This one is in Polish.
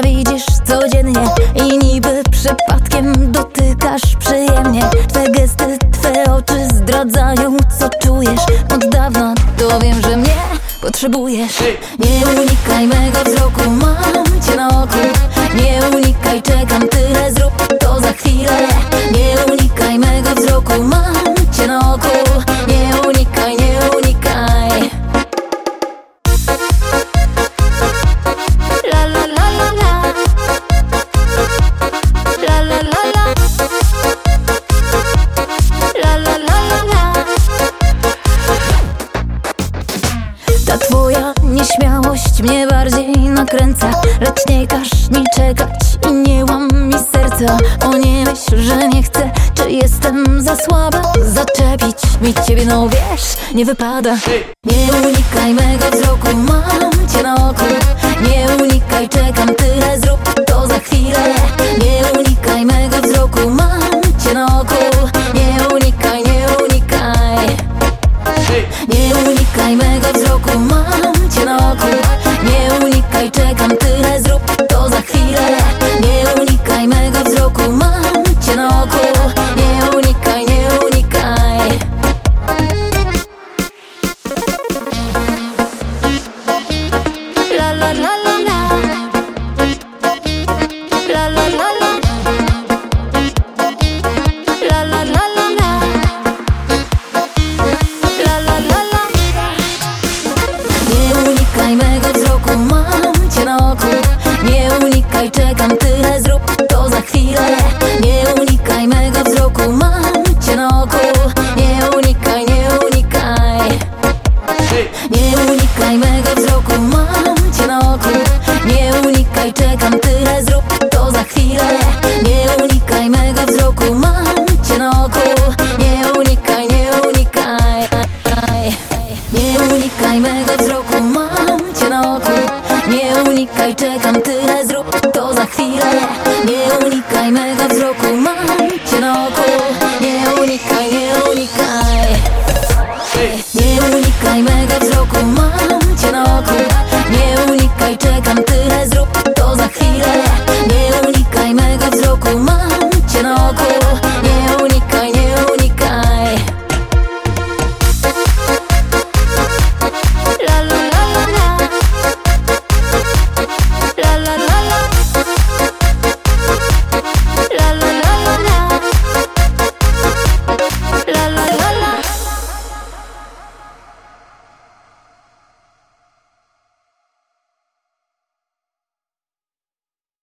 widzisz codziennie I niby przypadkiem dotykasz przyjemnie. Twe gesty, twe oczy zdradzają co czujesz? Od dawna to wiem, że mnie potrzebujesz. Nie unikaj mego wzroku, nieśmiałość mnie bardziej nakręca Lecz nie każ mi czekać i nie łam mi serca O nie myśl, że nie chcę, czy jestem za słaba. Zaczepić mi ciebie, no wiesz, nie wypada. Nie unikaj mego wzroku, mam cię na oku. Nie unikaj, czekam, Nie unikaj, czekam, tyle zrób to za chwilę. Nie unikaj mego wzroku, mam cię na oku. Nie unikaj, nie unikaj. Nie unikaj mego wzroku, mam cię na oku. Nie unikaj, czekam, unikaj, czekam, tyle